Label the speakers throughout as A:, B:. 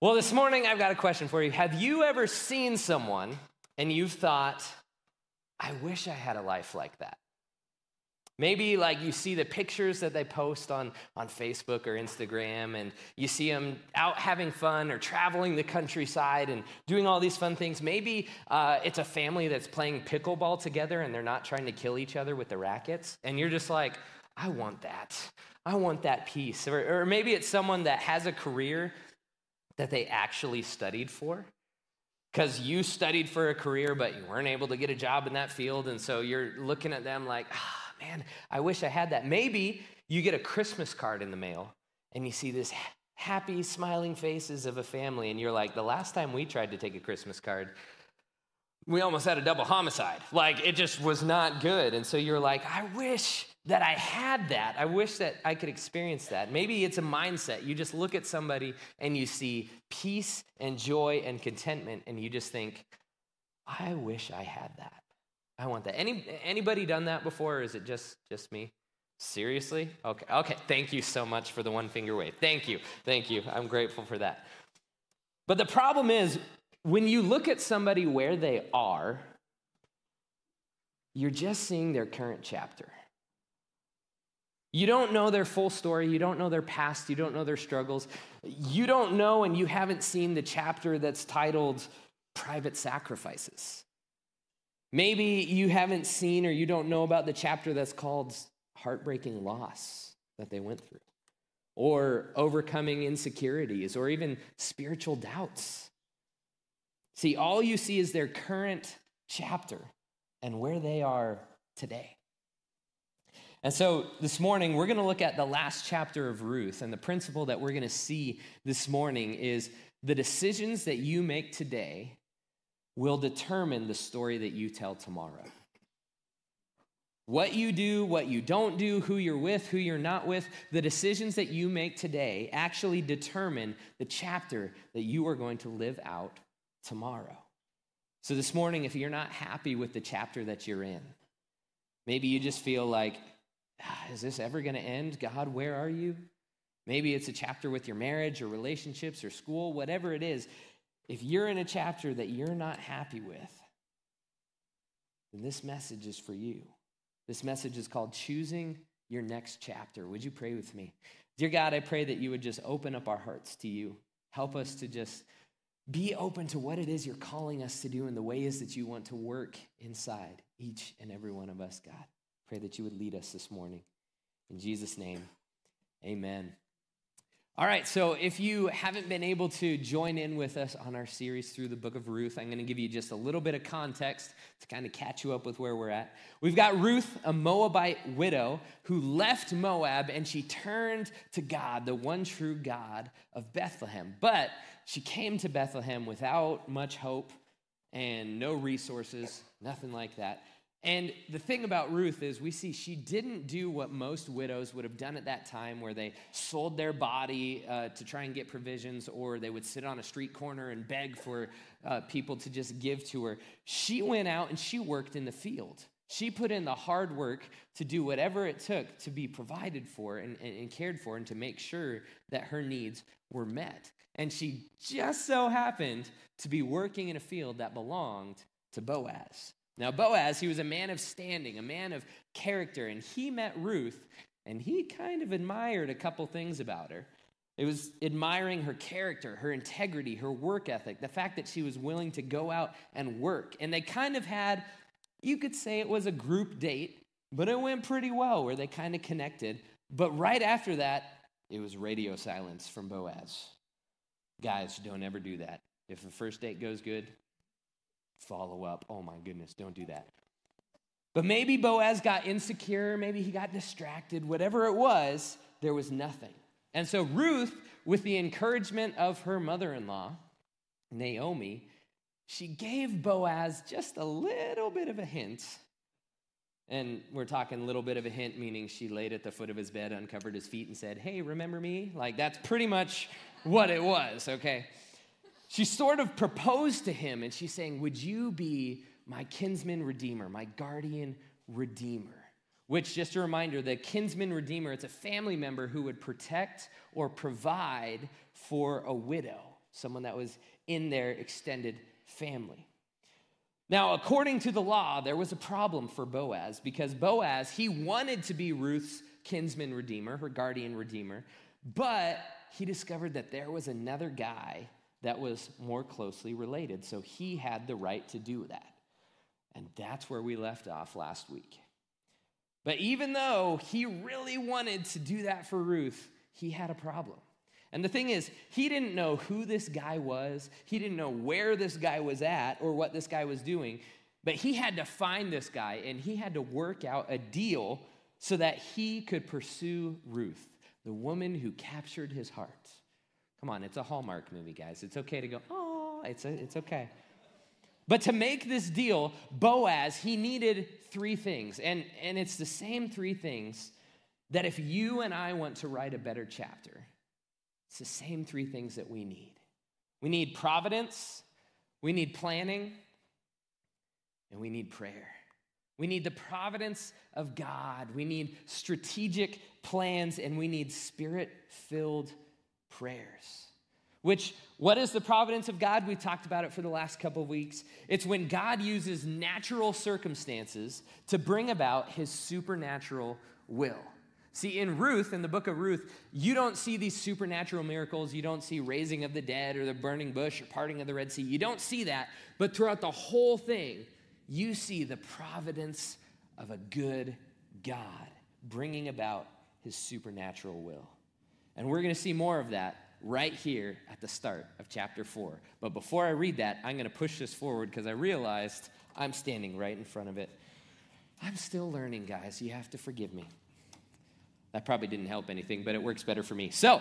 A: Well, this morning I've got a question for you. Have you ever seen someone and you've thought, I wish I had a life like that? Maybe like you see the pictures that they post on, on Facebook or Instagram, and you see them out having fun or traveling the countryside and doing all these fun things. Maybe uh, it's a family that's playing pickleball together and they're not trying to kill each other with the rackets, and you're just like, I want that. I want that piece. Or, or maybe it's someone that has a career that they actually studied for? Because you studied for a career but you weren't able to get a job in that field and so you're looking at them like ah man i wish i had that. Maybe you get a christmas card in the mail and you see this happy smiling faces of a family and you're like the last time we tried to take a christmas card we almost had a double homicide. Like it just was not good and so you're like i wish that I had that. I wish that I could experience that. Maybe it's a mindset. You just look at somebody and you see peace and joy and contentment, and you just think, I wish I had that. I want that. Any, anybody done that before, or is it just, just me? Seriously? Okay, okay. Thank you so much for the one finger wave. Thank you. Thank you. I'm grateful for that. But the problem is, when you look at somebody where they are, you're just seeing their current chapter. You don't know their full story. You don't know their past. You don't know their struggles. You don't know, and you haven't seen the chapter that's titled Private Sacrifices. Maybe you haven't seen or you don't know about the chapter that's called Heartbreaking Loss that they went through, or overcoming insecurities, or even spiritual doubts. See, all you see is their current chapter and where they are today. And so this morning, we're going to look at the last chapter of Ruth. And the principle that we're going to see this morning is the decisions that you make today will determine the story that you tell tomorrow. What you do, what you don't do, who you're with, who you're not with, the decisions that you make today actually determine the chapter that you are going to live out tomorrow. So, this morning, if you're not happy with the chapter that you're in, maybe you just feel like Ah, is this ever going to end? God, where are you? Maybe it's a chapter with your marriage or relationships or school, whatever it is. If you're in a chapter that you're not happy with, then this message is for you. This message is called Choosing Your Next Chapter. Would you pray with me? Dear God, I pray that you would just open up our hearts to you. Help us to just be open to what it is you're calling us to do and the ways that you want to work inside each and every one of us, God. Pray that you would lead us this morning. In Jesus' name, amen. All right, so if you haven't been able to join in with us on our series through the book of Ruth, I'm going to give you just a little bit of context to kind of catch you up with where we're at. We've got Ruth, a Moabite widow who left Moab and she turned to God, the one true God of Bethlehem. But she came to Bethlehem without much hope and no resources, nothing like that. And the thing about Ruth is, we see she didn't do what most widows would have done at that time, where they sold their body uh, to try and get provisions, or they would sit on a street corner and beg for uh, people to just give to her. She went out and she worked in the field. She put in the hard work to do whatever it took to be provided for and, and, and cared for and to make sure that her needs were met. And she just so happened to be working in a field that belonged to Boaz. Now, Boaz, he was a man of standing, a man of character, and he met Ruth, and he kind of admired a couple things about her. It was admiring her character, her integrity, her work ethic, the fact that she was willing to go out and work. And they kind of had, you could say it was a group date, but it went pretty well where they kind of connected. But right after that, it was radio silence from Boaz. Guys, don't ever do that. If the first date goes good, follow up. Oh my goodness, don't do that. But maybe Boaz got insecure, maybe he got distracted, whatever it was, there was nothing. And so Ruth, with the encouragement of her mother in law, Naomi, she gave Boaz just a little bit of a hint. And we're talking a little bit of a hint, meaning she laid at the foot of his bed, uncovered his feet, and said, Hey, remember me? Like, that's pretty much what it was, okay? She sort of proposed to him and she's saying, Would you be my kinsman redeemer, my guardian redeemer? Which, just a reminder, the kinsman redeemer, it's a family member who would protect or provide for a widow. someone that was in their extended family. Now, according to the law, there was a problem for Boaz because Boaz, he wanted to be Ruth's kinsman redeemer, her guardian redeemer, but he discovered that there was another guy that was more closely related. So he had the right to do that. And that's where we left off last week. But even though he really wanted to do that for Ruth, he had a problem. And the thing is, he didn't know who this guy was, he didn't know where this guy was at or what this guy was doing, but he had to find this guy and he had to work out a deal so that he could pursue Ruth, the woman who captured his heart. Come on, it's a Hallmark movie, guys. It's okay to go, oh, it's, a, it's okay. But to make this deal, Boaz, he needed three things. And, and it's the same three things that if you and I want to write a better chapter, it's the same three things that we need. We need providence, we need planning, and we need prayer. We need the providence of God. We need strategic plans, and we need spirit filled prayers. Which, what is the providence of God? We've talked about it for the last couple of weeks. It's when God uses natural circumstances to bring about his supernatural will. See, in Ruth, in the book of Ruth, you don't see these supernatural miracles. You don't see raising of the dead or the burning bush or parting of the Red Sea. You don't see that. But throughout the whole thing, you see the providence of a good God bringing about his supernatural will. And we're going to see more of that right here at the start of chapter 4. But before I read that, I'm going to push this forward because I realized I'm standing right in front of it. I'm still learning, guys. You have to forgive me. That probably didn't help anything, but it works better for me. So,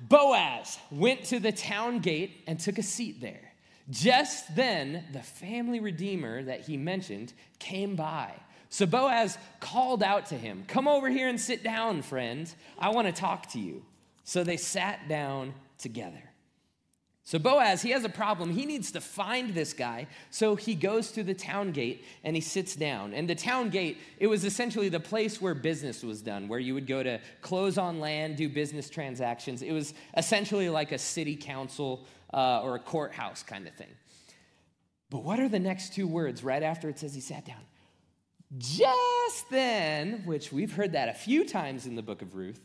A: Boaz went to the town gate and took a seat there. Just then, the family redeemer that he mentioned came by. So Boaz called out to him, Come over here and sit down, friend. I want to talk to you. So they sat down together. So Boaz, he has a problem. He needs to find this guy. So he goes to the town gate and he sits down. And the town gate, it was essentially the place where business was done, where you would go to close on land, do business transactions. It was essentially like a city council uh, or a courthouse kind of thing. But what are the next two words right after it says he sat down? Just then, which we've heard that a few times in the book of Ruth,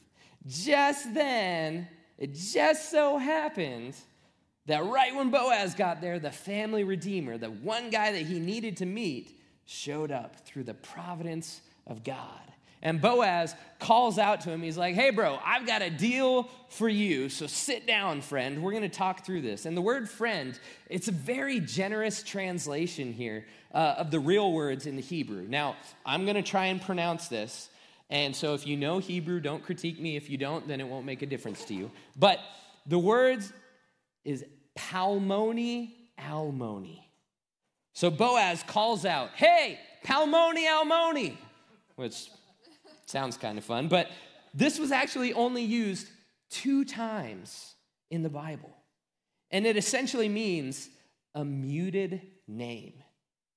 A: just then, it just so happened that right when Boaz got there, the family redeemer, the one guy that he needed to meet, showed up through the providence of God. And Boaz calls out to him. He's like, Hey, bro, I've got a deal for you. So sit down, friend. We're going to talk through this. And the word friend, it's a very generous translation here uh, of the real words in the Hebrew. Now, I'm going to try and pronounce this. And so if you know Hebrew, don't critique me. If you don't, then it won't make a difference to you. But the words is palmoni almoni. So Boaz calls out, Hey, palmoni almoni, which sounds kind of fun, but this was actually only used two times in the Bible. And it essentially means a muted name.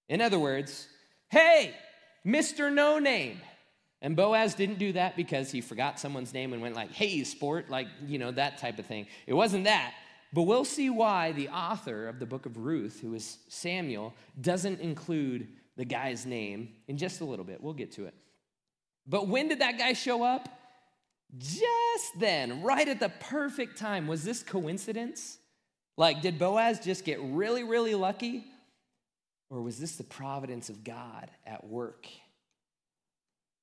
A: In other words, hey, Mr. No Name. And Boaz didn't do that because he forgot someone's name and went like, hey, sport, like, you know, that type of thing. It wasn't that. But we'll see why the author of the book of Ruth, who is Samuel, doesn't include the guy's name in just a little bit. We'll get to it. But when did that guy show up? Just then, right at the perfect time. Was this coincidence? Like, did Boaz just get really, really lucky? Or was this the providence of God at work?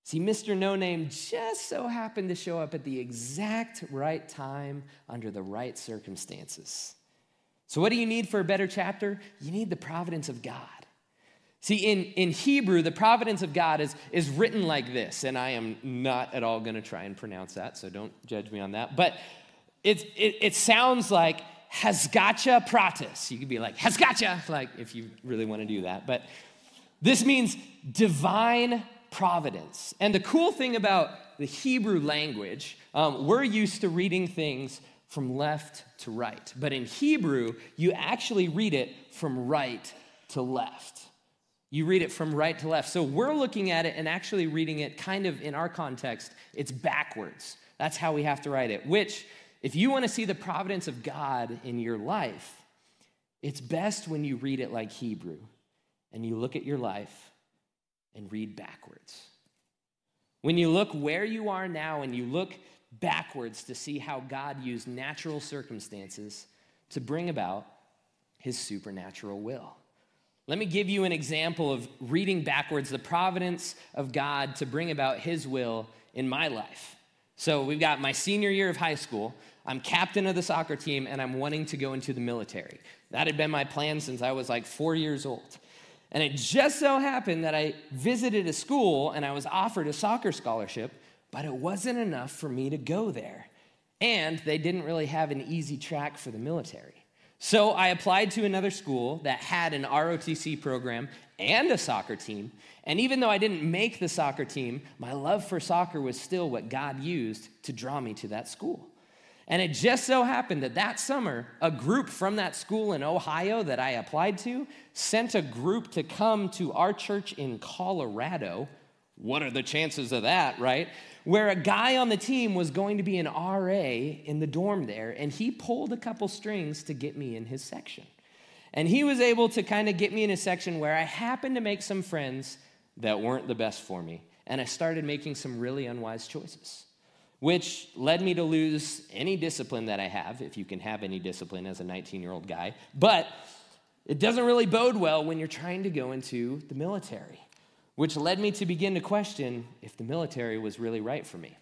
A: See, Mr. No Name just so happened to show up at the exact right time under the right circumstances. So, what do you need for a better chapter? You need the providence of God. See, in, in Hebrew, the providence of God is, is written like this, and I am not at all going to try and pronounce that, so don't judge me on that. But it, it, it sounds like Hasgacha pratis. You could be like, Hasgacha, like if you really want to do that. But this means divine providence. And the cool thing about the Hebrew language, um, we're used to reading things from left to right. But in Hebrew, you actually read it from right to left. You read it from right to left. So we're looking at it and actually reading it kind of in our context, it's backwards. That's how we have to write it, which if you want to see the providence of God in your life, it's best when you read it like Hebrew and you look at your life and read backwards. When you look where you are now and you look backwards to see how God used natural circumstances to bring about his supernatural will. Let me give you an example of reading backwards the providence of God to bring about his will in my life. So, we've got my senior year of high school. I'm captain of the soccer team and I'm wanting to go into the military. That had been my plan since I was like four years old. And it just so happened that I visited a school and I was offered a soccer scholarship, but it wasn't enough for me to go there. And they didn't really have an easy track for the military. So I applied to another school that had an ROTC program and a soccer team. And even though I didn't make the soccer team, my love for soccer was still what God used to draw me to that school. And it just so happened that that summer, a group from that school in Ohio that I applied to sent a group to come to our church in Colorado. What are the chances of that, right? Where a guy on the team was going to be an RA in the dorm there, and he pulled a couple strings to get me in his section. And he was able to kind of get me in a section where I happened to make some friends that weren't the best for me. And I started making some really unwise choices which led me to lose any discipline that I have, if you can have any discipline as a 19 year old guy. But it doesn't really bode well when you're trying to go into the military, which led me to begin to question if the military was really right for me.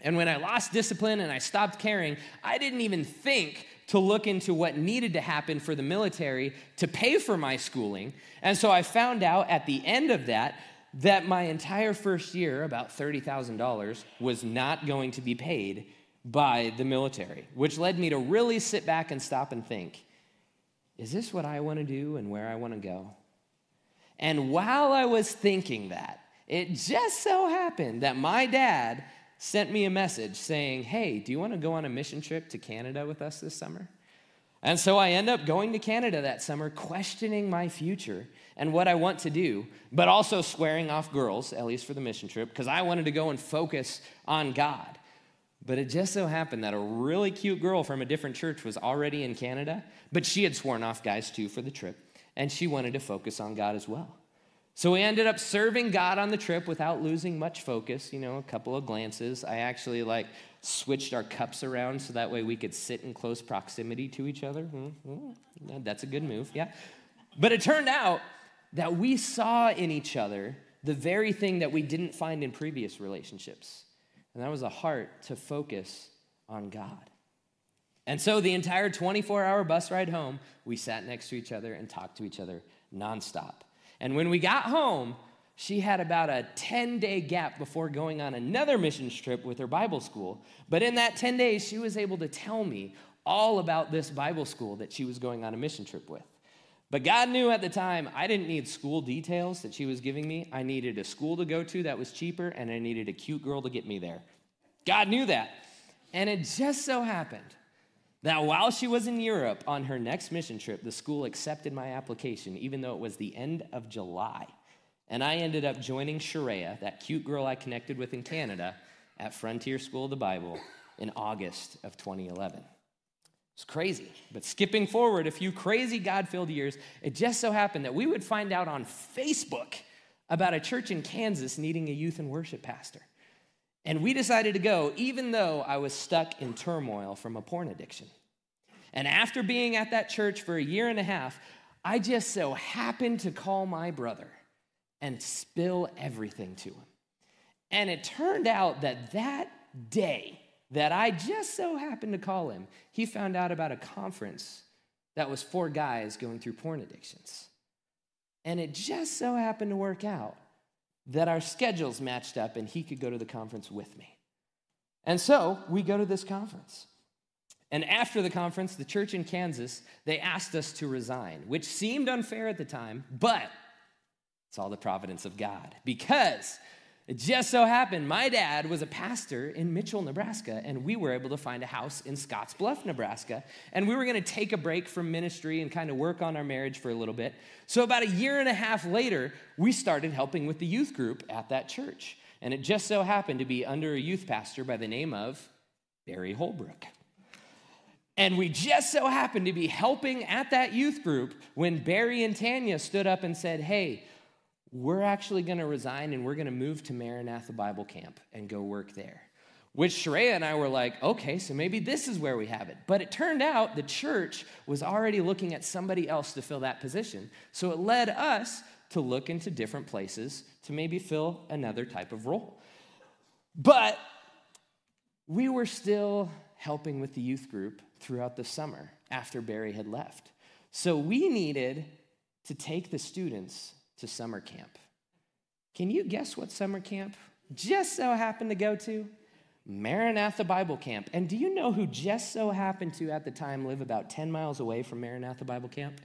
A: And when I lost discipline and I stopped caring, I didn't even think to look into what needed to happen for the military to pay for my schooling. And so I found out at the end of that that my entire first year, about $30,000, was not going to be paid by the military, which led me to really sit back and stop and think is this what I want to do and where I want to go? And while I was thinking that, it just so happened that my dad sent me a message saying, Hey, do you want to go on a mission trip to Canada with us this summer? And so I end up going to Canada that summer, questioning my future and what I want to do, but also squaring off girls, at least for the mission trip, because I wanted to go and focus on God. But it just so happened that a really cute girl from a different church was already in Canada, but she had sworn off guys too for the trip, and she wanted to focus on God as well. So we ended up serving God on the trip without losing much focus, you know, a couple of glances. I actually like switched our cups around so that way we could sit in close proximity to each other. Mm-hmm. That's a good move, yeah. But it turned out that we saw in each other the very thing that we didn't find in previous relationships, and that was a heart to focus on God. And so the entire 24 hour bus ride home, we sat next to each other and talked to each other nonstop. And when we got home, she had about a 10 day gap before going on another missions trip with her Bible school. But in that 10 days, she was able to tell me all about this Bible school that she was going on a mission trip with. But God knew at the time I didn't need school details that she was giving me. I needed a school to go to that was cheaper, and I needed a cute girl to get me there. God knew that. And it just so happened that while she was in Europe on her next mission trip, the school accepted my application, even though it was the end of July. And I ended up joining Sharia, that cute girl I connected with in Canada, at Frontier School of the Bible in August of 2011. It's crazy. But skipping forward a few crazy God filled years, it just so happened that we would find out on Facebook about a church in Kansas needing a youth and worship pastor. And we decided to go, even though I was stuck in turmoil from a porn addiction. And after being at that church for a year and a half, I just so happened to call my brother and spill everything to him. And it turned out that that day that I just so happened to call him, he found out about a conference that was for guys going through porn addictions. And it just so happened to work out that our schedules matched up and he could go to the conference with me. And so we go to this conference. And after the conference, the church in Kansas, they asked us to resign, which seemed unfair at the time, but it's all the providence of God. Because it just so happened my dad was a pastor in Mitchell, Nebraska, and we were able to find a house in Scottsbluff, Nebraska. And we were going to take a break from ministry and kind of work on our marriage for a little bit. So, about a year and a half later, we started helping with the youth group at that church. And it just so happened to be under a youth pastor by the name of Barry Holbrook. And we just so happened to be helping at that youth group when Barry and Tanya stood up and said, Hey, we're actually going to resign and we're going to move to Maranatha Bible Camp and go work there. Which Sheree and I were like, okay, so maybe this is where we have it. But it turned out the church was already looking at somebody else to fill that position. So it led us to look into different places to maybe fill another type of role. But we were still helping with the youth group throughout the summer after Barry had left. So we needed to take the students to summer camp. Can you guess what summer camp just so happened to go to? Maranatha Bible Camp. And do you know who just so happened to at the time live about 10 miles away from Maranatha Bible Camp?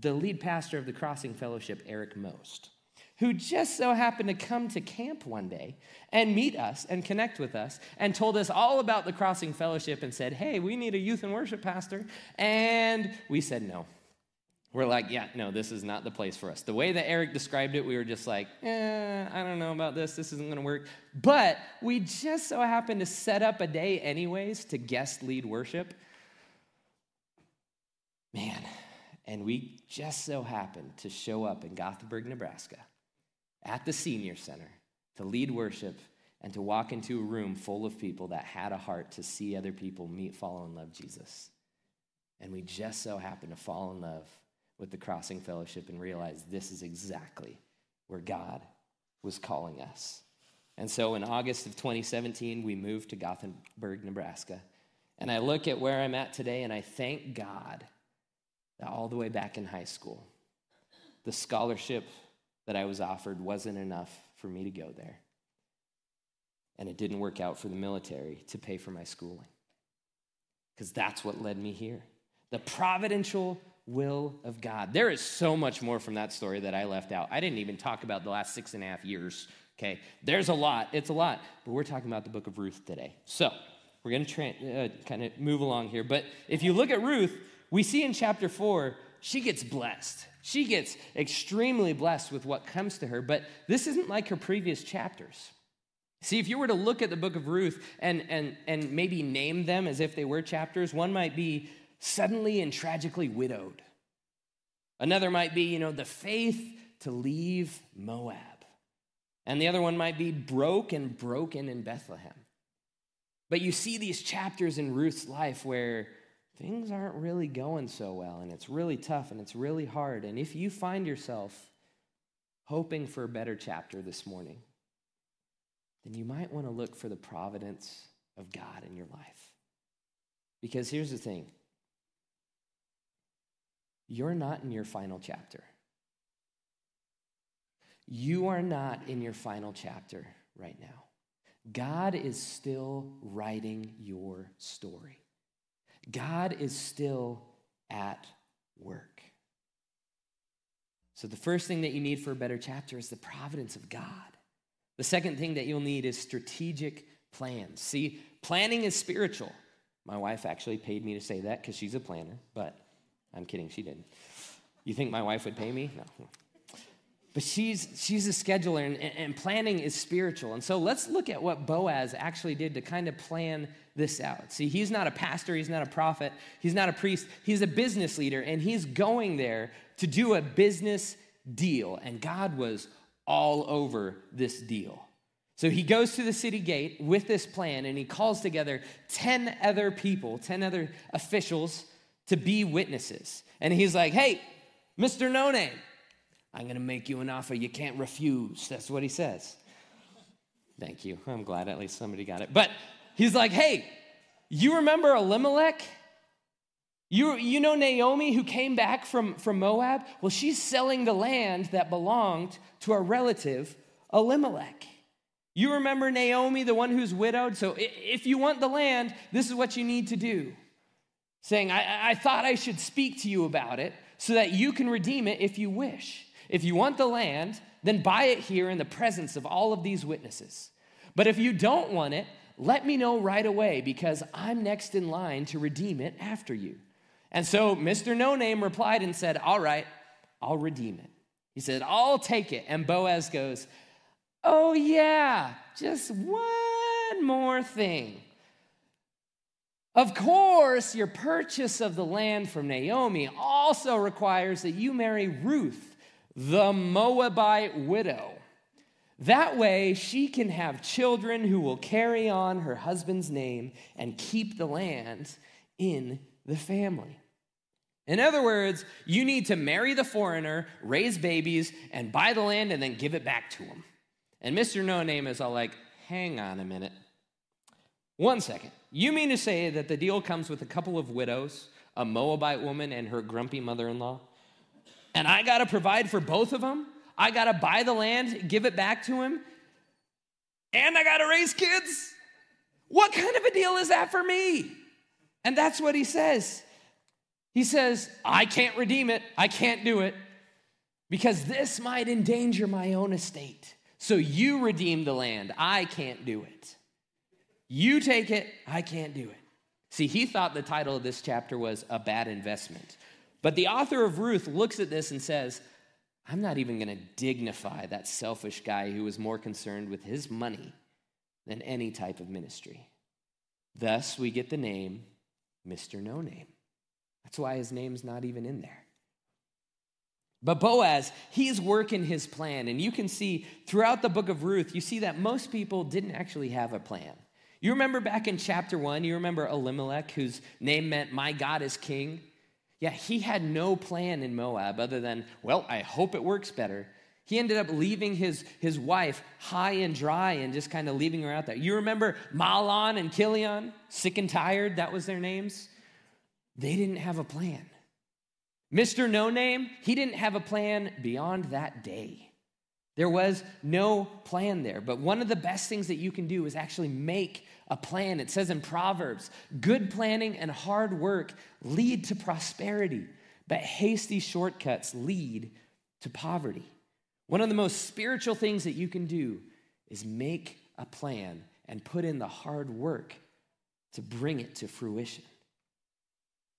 A: The lead pastor of the Crossing Fellowship, Eric Most who just so happened to come to camp one day and meet us and connect with us and told us all about the Crossing Fellowship and said, Hey, we need a youth and worship pastor. And we said no. We're like, yeah, no, this is not the place for us. The way that Eric described it, we were just like, eh, I don't know about this. This isn't going to work. But we just so happened to set up a day, anyways, to guest lead worship. Man, and we just so happened to show up in Gothenburg, Nebraska at the senior center to lead worship and to walk into a room full of people that had a heart to see other people meet, follow, and love Jesus. And we just so happened to fall in love with the Crossing Fellowship and realize this is exactly where God was calling us. And so in August of 2017, we moved to Gothenburg, Nebraska. And I look at where I'm at today and I thank God that all the way back in high school, the scholarship that I was offered wasn't enough for me to go there. And it didn't work out for the military to pay for my schooling. Because that's what led me here. The providential will of God. There is so much more from that story that I left out. I didn't even talk about the last six and a half years. Okay, there's a lot. It's a lot. But we're talking about the book of Ruth today. So we're going to tra- uh, kind of move along here. But if you look at Ruth, we see in chapter four, she gets blessed. She gets extremely blessed with what comes to her, but this isn't like her previous chapters. See, if you were to look at the book of Ruth and, and, and maybe name them as if they were chapters, one might be suddenly and tragically widowed. Another might be, you know, the faith to leave Moab. And the other one might be broke and broken in Bethlehem. But you see these chapters in Ruth's life where things aren't really going so well and it's really tough and it's really hard. And if you find yourself hoping for a better chapter this morning, then you might want to look for the providence of God in your life. Because here's the thing you're not in your final chapter. You are not in your final chapter right now. God is still writing your story. God is still at work. So, the first thing that you need for a better chapter is the providence of God. The second thing that you'll need is strategic plans. See, planning is spiritual. My wife actually paid me to say that because she's a planner, but I'm kidding, she didn't. You think my wife would pay me? No. But she's, she's a scheduler, and, and planning is spiritual. And so let's look at what Boaz actually did to kind of plan this out. See, he's not a pastor, he's not a prophet, he's not a priest, he's a business leader, and he's going there to do a business deal. And God was all over this deal. So he goes to the city gate with this plan and he calls together 10 other people, 10 other officials to be witnesses. And he's like, hey, Mr. No Name, I'm going to make you an offer you can't refuse. That's what he says. Thank you. I'm glad at least somebody got it. But he's like, hey, you remember Elimelech? You, you know Naomi who came back from, from Moab? Well, she's selling the land that belonged to a relative, Elimelech. You remember Naomi, the one who's widowed? So if you want the land, this is what you need to do. Saying, I, I thought I should speak to you about it so that you can redeem it if you wish. If you want the land, then buy it here in the presence of all of these witnesses. But if you don't want it, let me know right away because I'm next in line to redeem it after you. And so Mr. No Name replied and said, All right, I'll redeem it. He said, I'll take it. And Boaz goes, Oh, yeah, just one more thing. Of course, your purchase of the land from Naomi also requires that you marry Ruth, the Moabite widow. That way, she can have children who will carry on her husband's name and keep the land in the family. In other words, you need to marry the foreigner, raise babies, and buy the land and then give it back to him. And Mr. No Name is all like, hang on a minute. One second. You mean to say that the deal comes with a couple of widows, a Moabite woman and her grumpy mother in law? And I got to provide for both of them? I got to buy the land, give it back to him, and I got to raise kids? What kind of a deal is that for me? And that's what he says. He says, I can't redeem it. I can't do it because this might endanger my own estate. So you redeem the land. I can't do it. You take it. I can't do it. See, he thought the title of this chapter was A Bad Investment. But the author of Ruth looks at this and says, I'm not even going to dignify that selfish guy who was more concerned with his money than any type of ministry. Thus, we get the name Mr. No Name. That's why his name's not even in there. But Boaz, he's working his plan. And you can see throughout the book of Ruth, you see that most people didn't actually have a plan. You remember back in chapter one, you remember Elimelech, whose name meant, My God is King? Yeah, he had no plan in Moab other than, well, I hope it works better. He ended up leaving his, his wife high and dry and just kind of leaving her out there. You remember Mahlon and Chilion, sick and tired, that was their names? They didn't have a plan. Mr. No Name, he didn't have a plan beyond that day. There was no plan there. But one of the best things that you can do is actually make a plan. It says in Proverbs good planning and hard work lead to prosperity, but hasty shortcuts lead to poverty. One of the most spiritual things that you can do is make a plan and put in the hard work to bring it to fruition.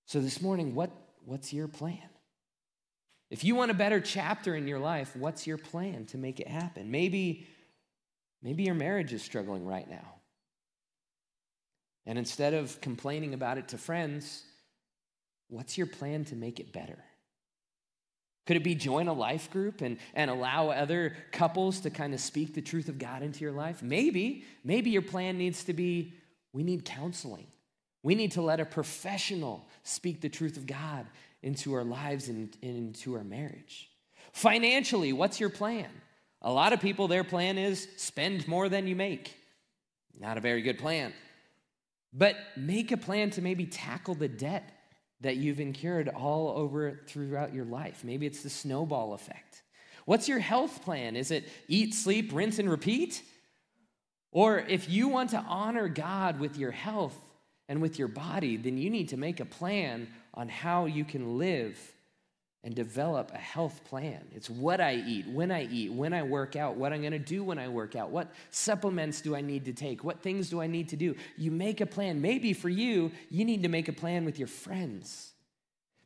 A: So this morning, what, what's your plan? If you want a better chapter in your life, what's your plan to make it happen? Maybe, maybe your marriage is struggling right now. And instead of complaining about it to friends, what's your plan to make it better? Could it be join a life group and, and allow other couples to kind of speak the truth of God into your life? Maybe. Maybe your plan needs to be we need counseling. We need to let a professional speak the truth of God into our lives and, and into our marriage. Financially, what's your plan? A lot of people, their plan is spend more than you make. Not a very good plan. But make a plan to maybe tackle the debt that you've incurred all over throughout your life. Maybe it's the snowball effect. What's your health plan? Is it eat, sleep, rinse, and repeat? Or if you want to honor God with your health, and with your body, then you need to make a plan on how you can live and develop a health plan. It's what I eat, when I eat, when I work out, what I'm going to do when I work out, what supplements do I need to take, what things do I need to do. You make a plan. Maybe for you, you need to make a plan with your friends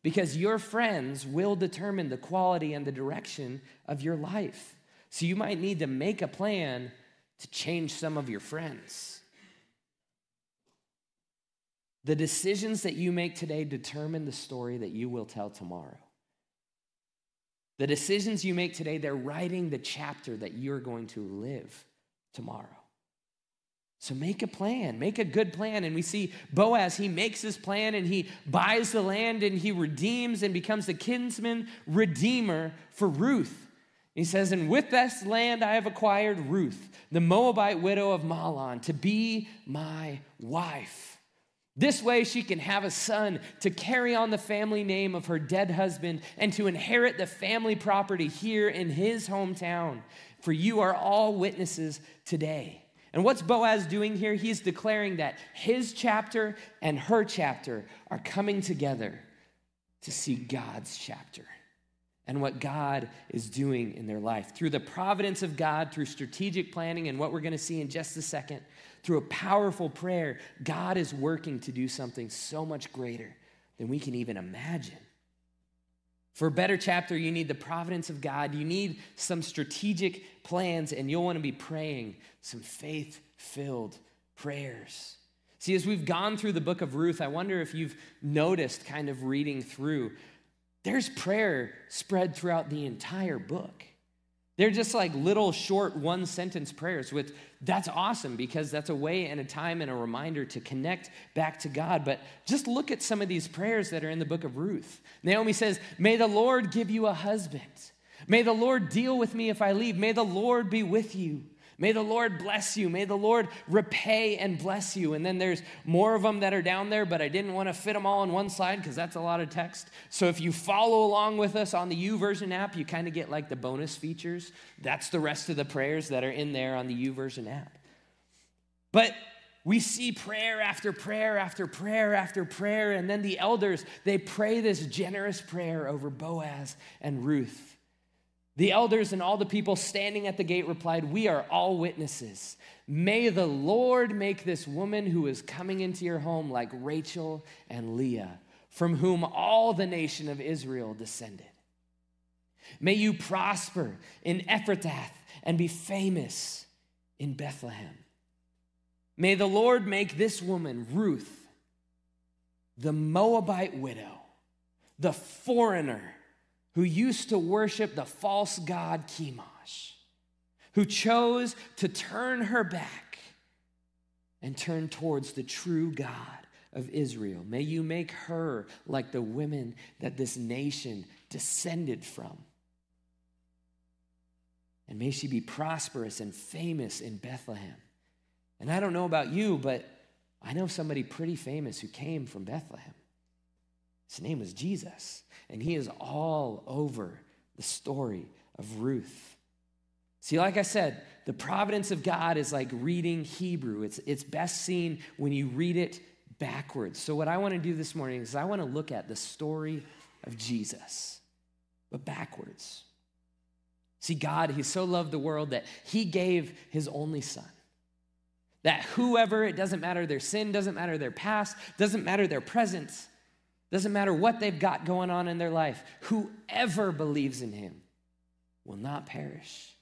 A: because your friends will determine the quality and the direction of your life. So you might need to make a plan to change some of your friends. The decisions that you make today determine the story that you will tell tomorrow. The decisions you make today, they're writing the chapter that you're going to live tomorrow. So make a plan, make a good plan. And we see Boaz, he makes his plan and he buys the land and he redeems and becomes the kinsman redeemer for Ruth. He says, And with this land I have acquired Ruth, the Moabite widow of Mahlon, to be my wife. This way, she can have a son to carry on the family name of her dead husband and to inherit the family property here in his hometown. For you are all witnesses today. And what's Boaz doing here? He's declaring that his chapter and her chapter are coming together to see God's chapter and what God is doing in their life. Through the providence of God, through strategic planning, and what we're going to see in just a second, through a powerful prayer, God is working to do something so much greater than we can even imagine. For a better chapter, you need the providence of God. You need some strategic plans, and you'll want to be praying some faith filled prayers. See, as we've gone through the book of Ruth, I wonder if you've noticed kind of reading through, there's prayer spread throughout the entire book. They're just like little short one sentence prayers, which that's awesome because that's a way and a time and a reminder to connect back to God. But just look at some of these prayers that are in the book of Ruth. Naomi says, May the Lord give you a husband. May the Lord deal with me if I leave. May the Lord be with you. May the Lord bless you. May the Lord repay and bless you. And then there's more of them that are down there, but I didn't want to fit them all on one slide because that's a lot of text. So if you follow along with us on the YouVersion app, you kind of get like the bonus features. That's the rest of the prayers that are in there on the YouVersion app. But we see prayer after prayer after prayer after prayer, and then the elders, they pray this generous prayer over Boaz and Ruth. The elders and all the people standing at the gate replied, We are all witnesses. May the Lord make this woman who is coming into your home like Rachel and Leah, from whom all the nation of Israel descended. May you prosper in Ephrathah and be famous in Bethlehem. May the Lord make this woman, Ruth, the Moabite widow, the foreigner, who used to worship the false god Chemosh, who chose to turn her back and turn towards the true God of Israel. May you make her like the women that this nation descended from. And may she be prosperous and famous in Bethlehem. And I don't know about you, but I know somebody pretty famous who came from Bethlehem. His name was Jesus, and he is all over the story of Ruth. See, like I said, the providence of God is like reading Hebrew. It's, it's best seen when you read it backwards. So, what I want to do this morning is I want to look at the story of Jesus, but backwards. See, God, He so loved the world that He gave His only Son. That whoever, it doesn't matter their sin, doesn't matter their past, doesn't matter their presence, doesn't matter what they've got going on in their life, whoever believes in him will not perish,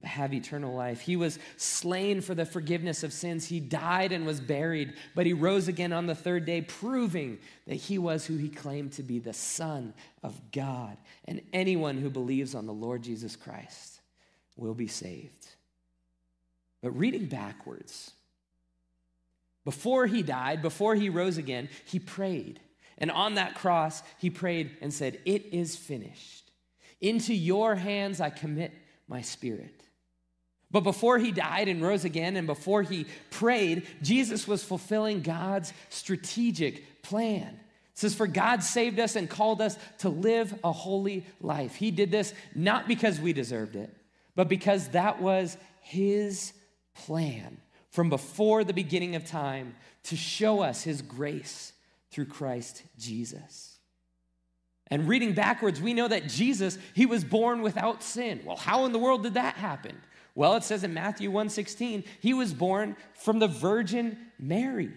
A: but have eternal life. He was slain for the forgiveness of sins. He died and was buried, but he rose again on the third day, proving that he was who he claimed to be the Son of God. And anyone who believes on the Lord Jesus Christ will be saved. But reading backwards, before he died, before he rose again, he prayed. And on that cross, he prayed and said, It is finished. Into your hands I commit my spirit. But before he died and rose again, and before he prayed, Jesus was fulfilling God's strategic plan. It says, For God saved us and called us to live a holy life. He did this not because we deserved it, but because that was his plan from before the beginning of time to show us his grace through Christ Jesus. And reading backwards, we know that Jesus, he was born without sin. Well, how in the world did that happen? Well, it says in Matthew 1:16, he was born from the virgin Mary.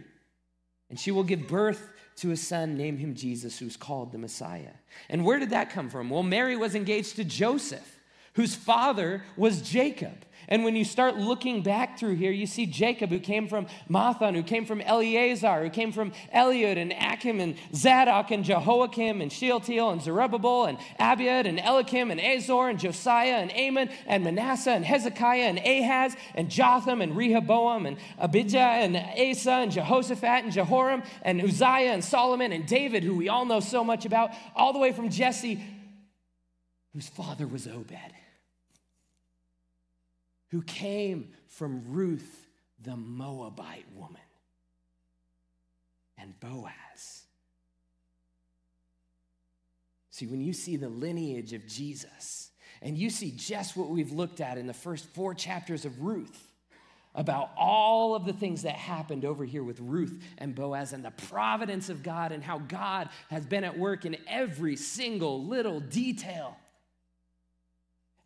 A: And she will give birth to a son, name him Jesus, who's called the Messiah. And where did that come from? Well, Mary was engaged to Joseph, whose father was Jacob. And when you start looking back through here, you see Jacob, who came from Matthan, who came from Eleazar, who came from Eliud and Achim and Zadok and Jehoiakim and Shealtiel and Zerubbabel and Abiud and Eliakim and Azor and Josiah and Amon and Manasseh and Hezekiah and Ahaz and Jotham and Rehoboam and Abijah and Asa and Jehoshaphat and Jehoram and Uzziah and Solomon and David, who we all know so much about, all the way from Jesse, whose father was Obed who came from Ruth, the Moabite woman, and Boaz. See, when you see the lineage of Jesus, and you see just what we've looked at in the first four chapters of Ruth about all of the things that happened over here with Ruth and Boaz and the providence of God and how God has been at work in every single little detail.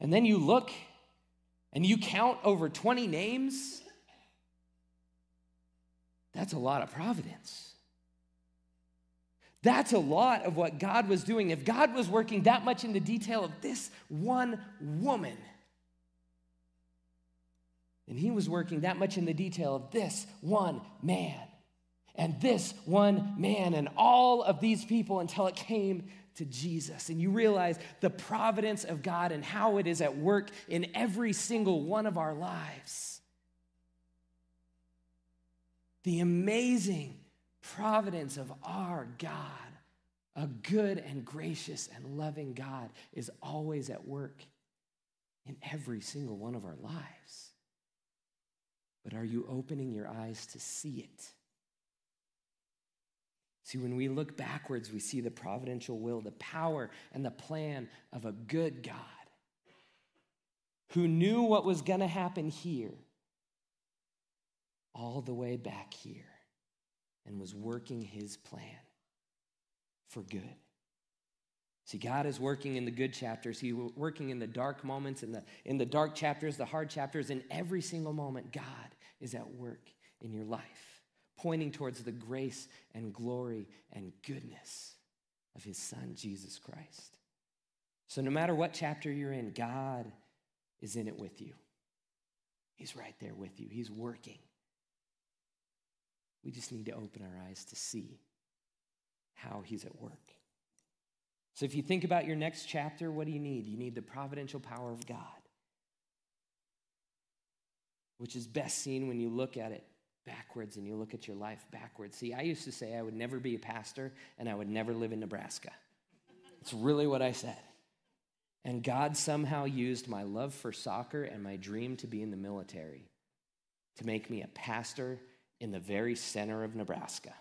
A: And then you look and you count over 20 names, that's a lot of providence. That's a lot of what God was doing. If God was working that much in the detail of this one woman, and he was working that much in the detail of this one man, and this one man and all of these people until it came to Jesus. And you realize the providence of God and how it is at work in every single one of our lives. The amazing providence of our God, a good and gracious and loving God, is always at work in every single one of our lives. But are you opening your eyes to see it? See, when we look backwards, we see the providential will, the power, and the plan of a good God who knew what was going to happen here all the way back here and was working his plan for good. See, God is working in the good chapters. He's working in the dark moments, in the, in the dark chapters, the hard chapters. In every single moment, God is at work in your life, pointing towards the grace and glory and goodness of his son, Jesus Christ. So, no matter what chapter you're in, God is in it with you. He's right there with you, He's working. We just need to open our eyes to see how He's at work. So, if you think about your next chapter, what do you need? You need the providential power of God, which is best seen when you look at it backwards and you look at your life backwards. See, I used to say I would never be a pastor and I would never live in Nebraska. It's really what I said. And God somehow used my love for soccer and my dream to be in the military to make me a pastor in the very center of Nebraska.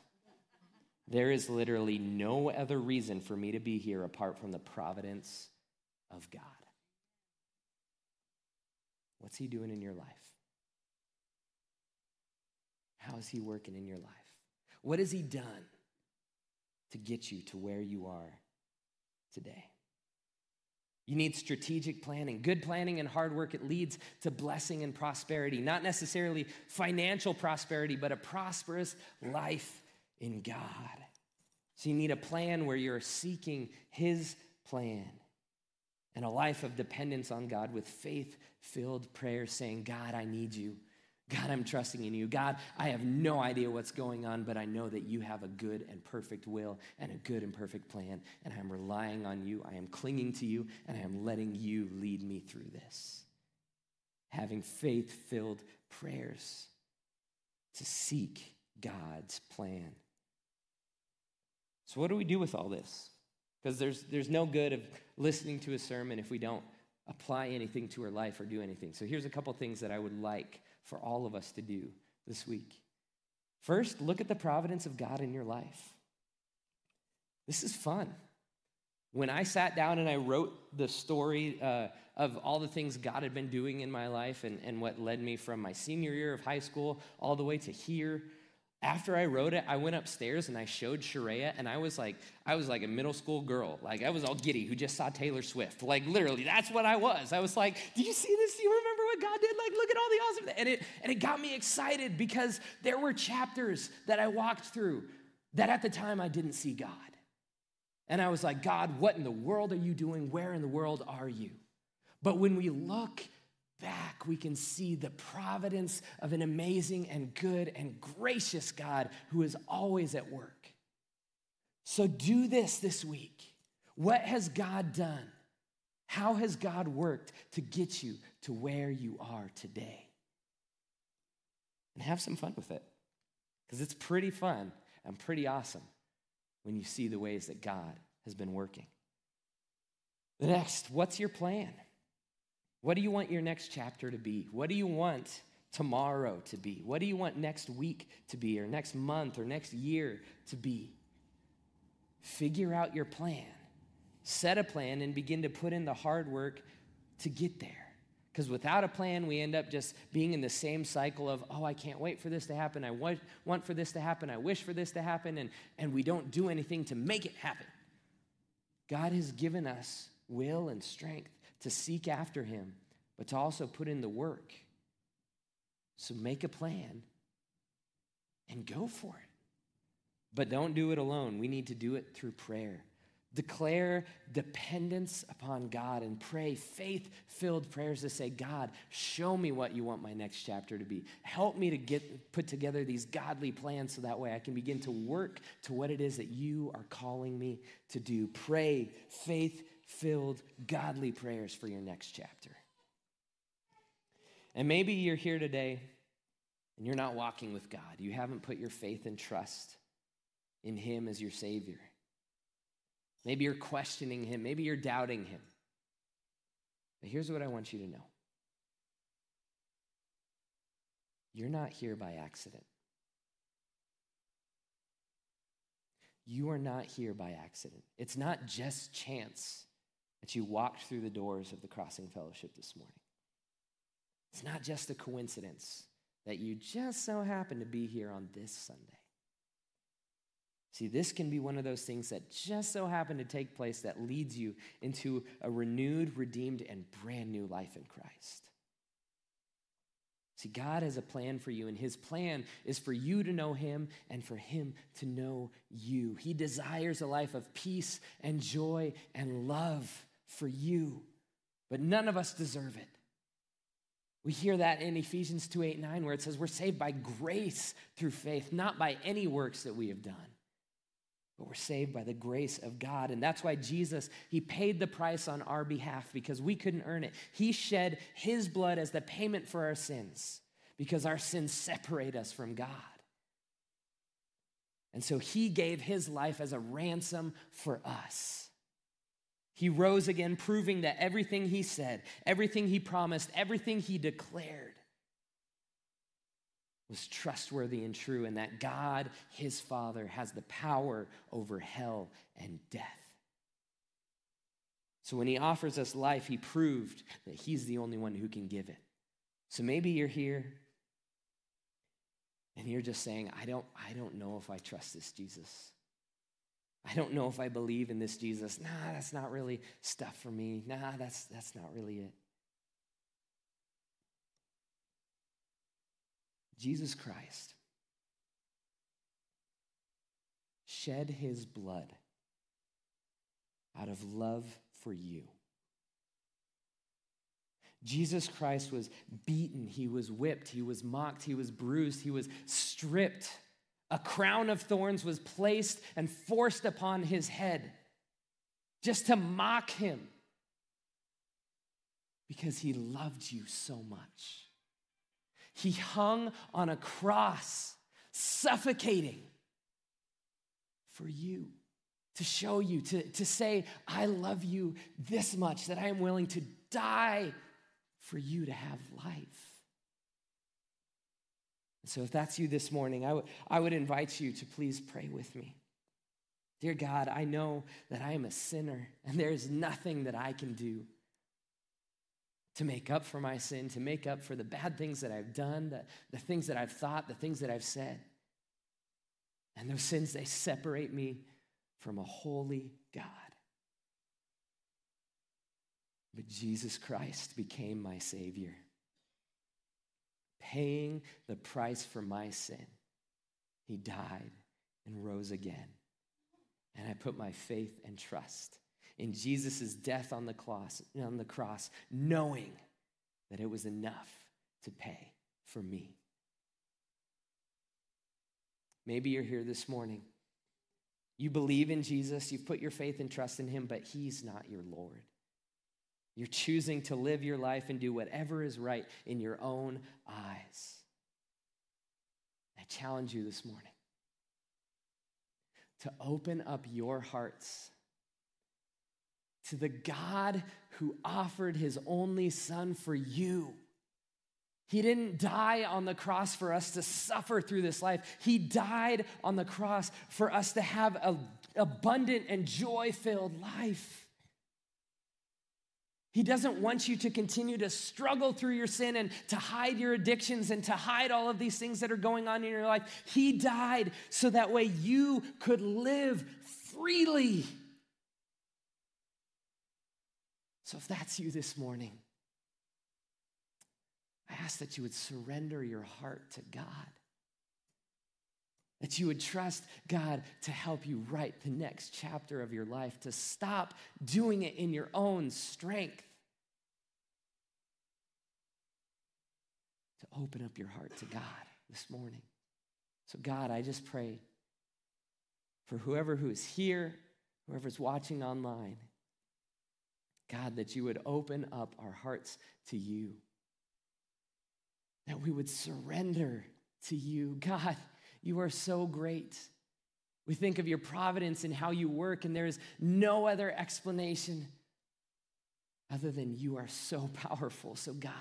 A: There is literally no other reason for me to be here apart from the providence of God. What's He doing in your life? How is He working in your life? What has He done to get you to where you are today? You need strategic planning. Good planning and hard work, it leads to blessing and prosperity. Not necessarily financial prosperity, but a prosperous life in God. So you need a plan where you're seeking His plan and a life of dependence on God with faith filled prayer, saying, God, I need you. God, I'm trusting in you. God, I have no idea what's going on, but I know that you have a good and perfect will and a good and perfect plan, and I'm relying on you. I am clinging to you, and I am letting you lead me through this. Having faith filled prayers to seek God's plan. So, what do we do with all this? Because there's, there's no good of listening to a sermon if we don't apply anything to our life or do anything. So, here's a couple things that I would like for all of us to do this week. First, look at the providence of God in your life. This is fun. When I sat down and I wrote the story uh, of all the things God had been doing in my life and, and what led me from my senior year of high school all the way to here, after I wrote it, I went upstairs and I showed Sharia, and I was like, I was like a middle school girl. Like I was all giddy who just saw Taylor Swift. Like literally, that's what I was. I was like, "Do you see this? Do you remember God did? Like, look at all the awesome." And it and it got me excited because there were chapters that I walked through that at the time I didn't see God, and I was like, "God, what in the world are you doing? Where in the world are you?" But when we look back, we can see the providence of an amazing and good and gracious God who is always at work. So do this this week. What has God done? How has God worked to get you to where you are today? And have some fun with it because it's pretty fun and pretty awesome when you see the ways that God has been working. The next, what's your plan? What do you want your next chapter to be? What do you want tomorrow to be? What do you want next week to be, or next month, or next year to be? Figure out your plan, set a plan, and begin to put in the hard work to get there. Because without a plan, we end up just being in the same cycle of, oh, I can't wait for this to happen. I want, want for this to happen. I wish for this to happen. And, and we don't do anything to make it happen. God has given us will and strength to seek after him, but to also put in the work. So make a plan and go for it. But don't do it alone. We need to do it through prayer. Declare dependence upon God and pray faith filled prayers to say, God, show me what you want my next chapter to be. Help me to get put together these godly plans so that way I can begin to work to what it is that you are calling me to do. Pray faith filled, godly prayers for your next chapter. And maybe you're here today and you're not walking with God. You haven't put your faith and trust in Him as your Savior. Maybe you're questioning him. Maybe you're doubting him. But here's what I want you to know you're not here by accident. You are not here by accident. It's not just chance that you walked through the doors of the Crossing Fellowship this morning. It's not just a coincidence that you just so happen to be here on this Sunday. See, this can be one of those things that just so happen to take place that leads you into a renewed, redeemed, and brand new life in Christ. See, God has a plan for you, and His plan is for you to know Him and for Him to know you. He desires a life of peace and joy and love for you, but none of us deserve it. We hear that in Ephesians 2 8 9, where it says we're saved by grace through faith, not by any works that we have done but we're saved by the grace of God. And that's why Jesus, he paid the price on our behalf because we couldn't earn it. He shed his blood as the payment for our sins because our sins separate us from God. And so he gave his life as a ransom for us. He rose again, proving that everything he said, everything he promised, everything he declared was trustworthy and true, and that God, his Father, has the power over hell and death. So when he offers us life, he proved that he's the only one who can give it. So maybe you're here and you're just saying, I don't, I don't know if I trust this Jesus. I don't know if I believe in this Jesus. Nah, that's not really stuff for me. Nah, that's, that's not really it. Jesus Christ shed his blood out of love for you. Jesus Christ was beaten, he was whipped, he was mocked, he was bruised, he was stripped. A crown of thorns was placed and forced upon his head just to mock him because he loved you so much. He hung on a cross, suffocating for you, to show you, to, to say, I love you this much that I am willing to die for you to have life. So, if that's you this morning, I, w- I would invite you to please pray with me. Dear God, I know that I am a sinner and there is nothing that I can do to make up for my sin, to make up for the bad things that I've done, the, the things that I've thought, the things that I've said. And those sins, they separate me from a holy God. But Jesus Christ became my Savior, paying the price for my sin. He died and rose again. And I put my faith and trust in Jesus' death on the, cross, on the cross, knowing that it was enough to pay for me. Maybe you're here this morning. You believe in Jesus, you've put your faith and trust in him, but he's not your Lord. You're choosing to live your life and do whatever is right in your own eyes. I challenge you this morning to open up your hearts to the God who offered his only son for you. He didn't die on the cross for us to suffer through this life. He died on the cross for us to have an abundant and joy filled life. He doesn't want you to continue to struggle through your sin and to hide your addictions and to hide all of these things that are going on in your life. He died so that way you could live freely. So if that's you this morning, I ask that you would surrender your heart to God. That you would trust God to help you write the next chapter of your life, to stop doing it in your own strength, to open up your heart to God this morning. So, God, I just pray for whoever who is here, whoever's watching online, God, that you would open up our hearts to you, that we would surrender to you. God, you are so great. We think of your providence and how you work, and there is no other explanation other than you are so powerful. So, God,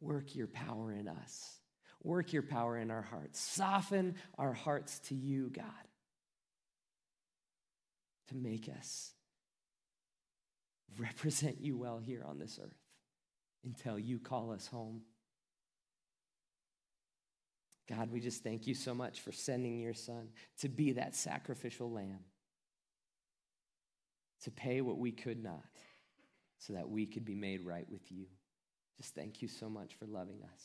A: work your power in us. Work your power in our hearts. Soften our hearts to you, God, to make us represent you well here on this earth until you call us home. God, we just thank you so much for sending your son to be that sacrificial lamb, to pay what we could not, so that we could be made right with you. Just thank you so much for loving us.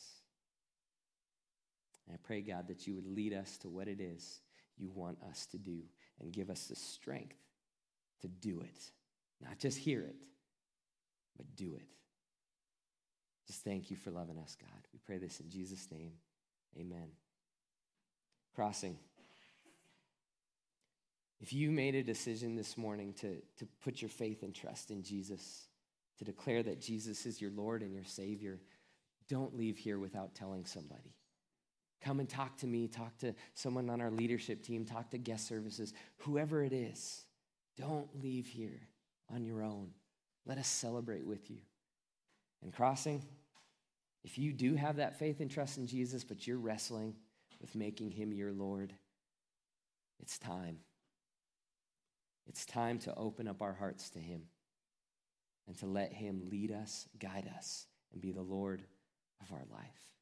A: And I pray, God, that you would lead us to what it is you want us to do and give us the strength to do it. Not just hear it, but do it. Just thank you for loving us, God. We pray this in Jesus' name. Amen. Crossing. If you made a decision this morning to, to put your faith and trust in Jesus, to declare that Jesus is your Lord and your Savior, don't leave here without telling somebody. Come and talk to me, talk to someone on our leadership team, talk to guest services, whoever it is. Don't leave here on your own. Let us celebrate with you. And crossing, if you do have that faith and trust in Jesus, but you're wrestling with making him your Lord, it's time. It's time to open up our hearts to him and to let him lead us, guide us, and be the Lord of our life.